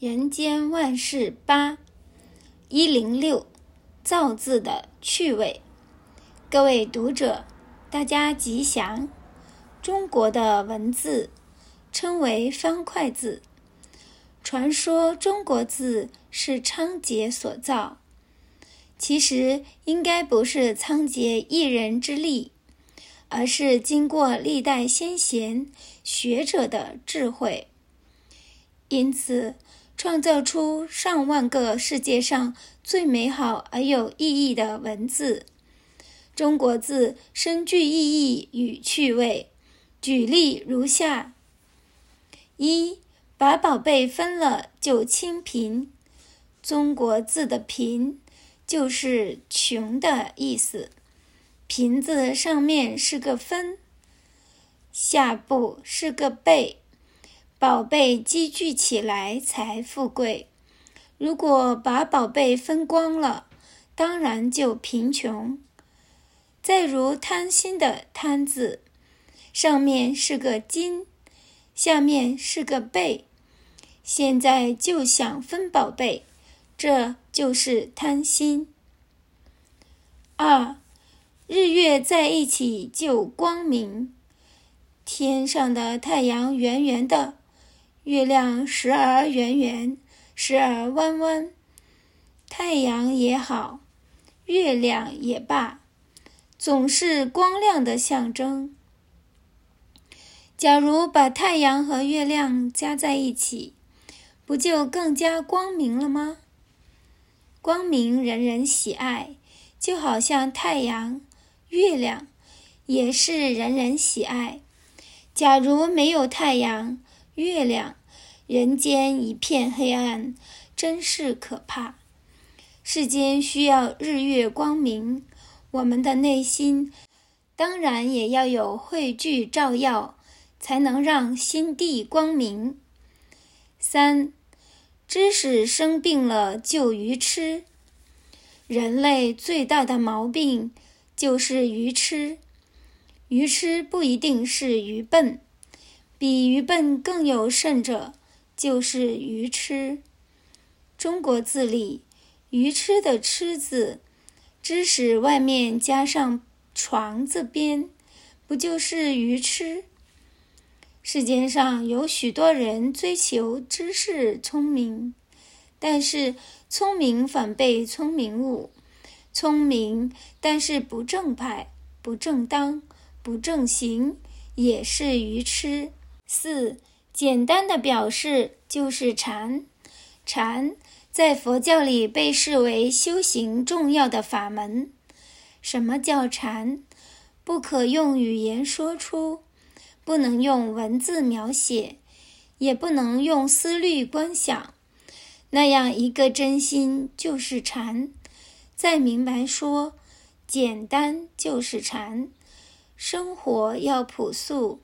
人间万事八一零六造字的趣味。各位读者，大家吉祥。中国的文字称为方块字，传说中国字是仓颉所造，其实应该不是仓颉一人之力，而是经过历代先贤学者的智慧。因此，创造出上万个世界上最美好而有意义的文字。中国字深具意义与趣味。举例如下：一，把宝贝分了就清贫。中国字的“贫”就是穷的意思。贫字上面是个分，下部是个贝。宝贝积聚起来才富贵，如果把宝贝分光了，当然就贫穷。再如贪心的“贪”字，上面是个金，下面是个贝，现在就想分宝贝，这就是贪心。二，日月在一起就光明，天上的太阳圆圆的。月亮时而圆圆，时而弯弯。太阳也好，月亮也罢，总是光亮的象征。假如把太阳和月亮加在一起，不就更加光明了吗？光明人人喜爱，就好像太阳、月亮也是人人喜爱。假如没有太阳、月亮，人间一片黑暗，真是可怕。世间需要日月光明，我们的内心当然也要有汇聚照耀，才能让心地光明。三，知识生病了就愚痴。人类最大的毛病就是愚痴，愚痴不一定是愚笨，比愚笨更有甚者。就是愚痴。中国字里“愚痴”的“痴”字，知识外面加上“床”字边，不就是愚痴？世间上有许多人追求知识聪明，但是聪明反被聪明误，聪明但是不正派、不正当、不正行，也是愚痴。四。简单的表示就是禅，禅在佛教里被视为修行重要的法门。什么叫禅？不可用语言说出，不能用文字描写，也不能用思虑观想。那样一个真心就是禅。再明白说，简单就是禅。生活要朴素，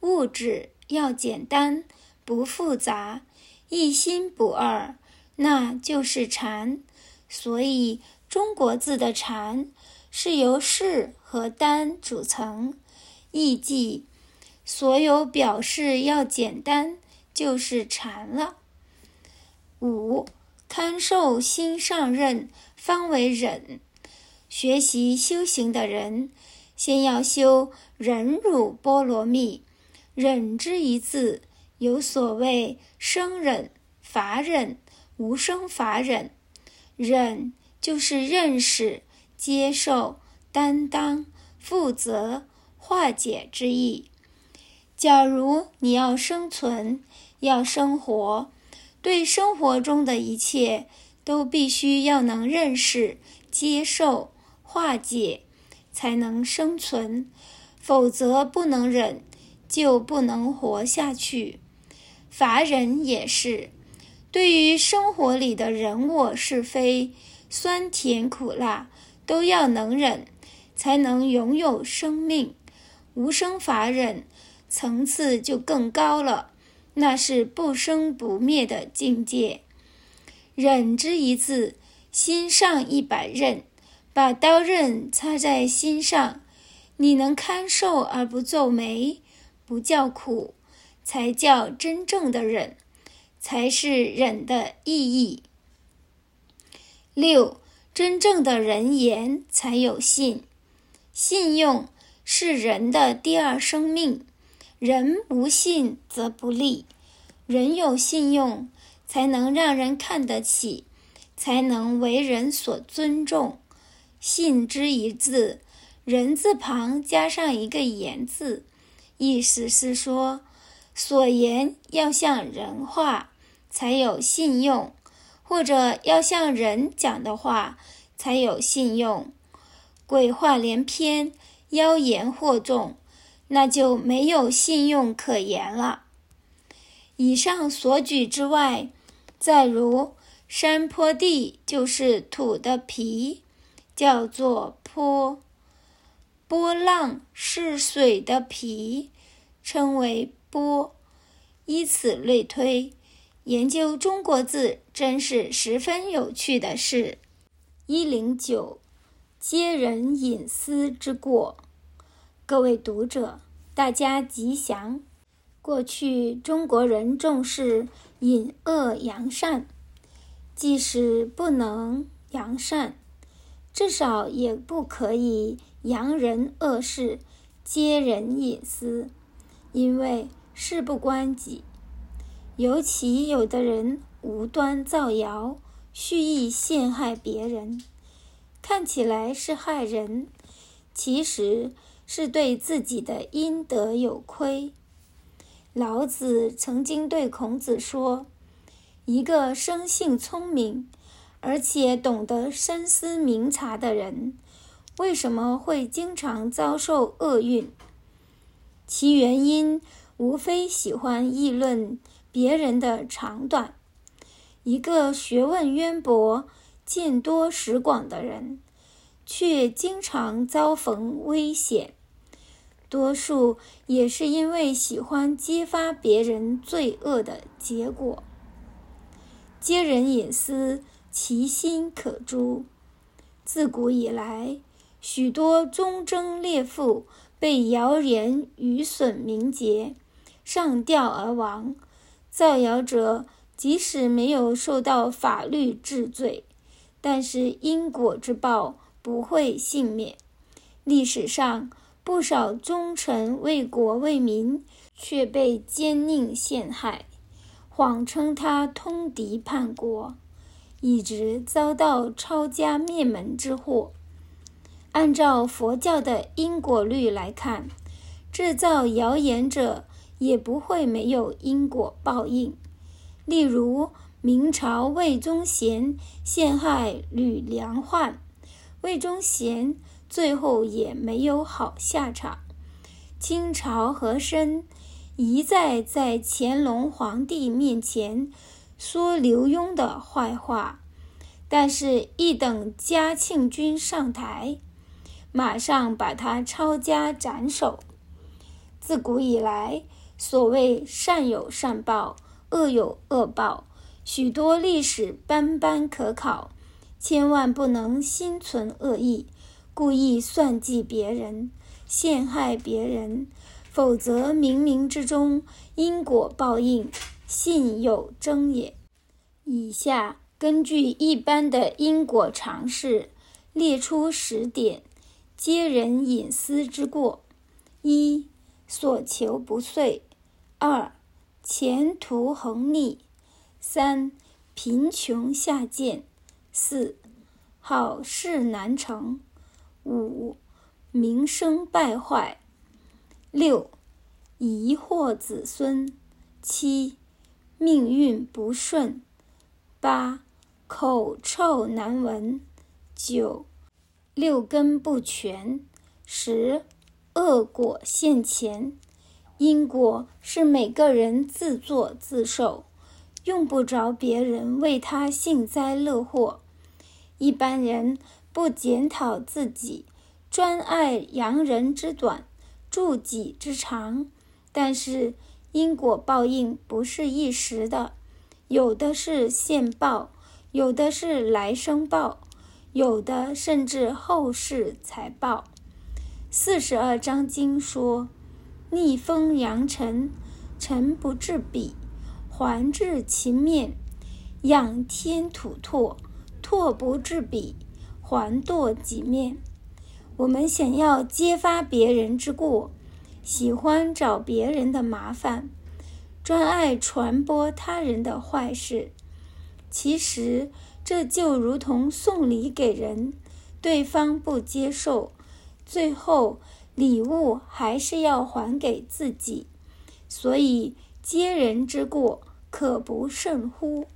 物质。要简单，不复杂，一心不二，那就是禅。所以中国字的“禅”是由“士”和“单”组成，意即所有表示要简单，就是禅了。五，堪受心上任，方为忍。学习修行的人，先要修忍辱波罗蜜。忍之一字，有所谓生忍、法忍、无生法忍。忍就是认识、接受、担当、负责、化解之意。假如你要生存、要生活，对生活中的一切都必须要能认识、接受、化解，才能生存，否则不能忍。就不能活下去。法忍也是，对于生活里的人我是非、酸甜苦辣，都要能忍，才能拥有生命。无生法忍层次就更高了，那是不生不灭的境界。忍之一字，心上一把刃，把刀刃插在心上，你能堪受而不皱眉。不叫苦，才叫真正的忍。才是忍的意义。六，真正的人言才有信，信用是人的第二生命。人无信则不立，人有信用，才能让人看得起，才能为人所尊重。信之一字，人字旁加上一个言字，意思是说，所言要像人话，才有信用；或者要像人讲的话，才有信用。鬼话连篇，妖言惑众。那就没有信用可言了。以上所举之外，再如山坡地就是土的皮，叫做坡；波浪是水的皮，称为波。以此类推，研究中国字真是十分有趣的事。一零九，揭人隐私之过。各位读者，大家吉祥。过去中国人重视隐恶扬善，即使不能扬善，至少也不可以扬人恶事、揭人隐私，因为事不关己。尤其有的人无端造谣，蓄意陷害别人，看起来是害人，其实，是对自己的阴德有亏。老子曾经对孔子说：“一个生性聪明，而且懂得深思明察的人，为什么会经常遭受厄运？其原因无非喜欢议论别人的长短。一个学问渊博、见多识广的人，却经常遭逢危险。”多数也是因为喜欢揭发别人罪恶的结果。揭人隐私，其心可诛。自古以来，许多忠贞烈妇被谣言愚损名节，上吊而亡。造谣者即使没有受到法律治罪，但是因果之报不会幸免。历史上，不少忠臣为国为民，却被奸佞陷害，谎称他通敌叛国，一直遭到抄家灭门之祸。按照佛教的因果律来看，制造谣言者也不会没有因果报应。例如，明朝魏忠贤陷害吕良焕，魏忠贤。最后也没有好下场。清朝和珅一再在乾隆皇帝面前说刘墉的坏话，但是，一等嘉庆君上台，马上把他抄家斩首。自古以来，所谓善有善报，恶有恶报，许多历史斑斑可考，千万不能心存恶意。故意算计别人，陷害别人，否则冥冥之中因果报应，信有争也。以下根据一般的因果常识，列出十点揭人隐私之过：一、所求不遂；二、前途横逆；三、贫穷下贱；四、好事难成。五、名声败坏；六、遗祸子孙；七、命运不顺；八、口臭难闻；九、六根不全；十、恶果现前。因果是每个人自作自受，用不着别人为他幸灾乐祸。一般人。不检讨自己，专爱扬人之短，助己之长。但是因果报应不是一时的，有的是现报，有的是来生报，有的甚至后世才报。四十二章经说：逆风扬尘，尘不至彼；还治其面，仰天吐唾，唾不至彼，还堕己面。我们想要揭发别人之过，喜欢找别人的麻烦，专爱传播他人的坏事。其实这就如同送礼给人，对方不接受，最后礼物还是要还给自己。所以接人之过，可不胜乎？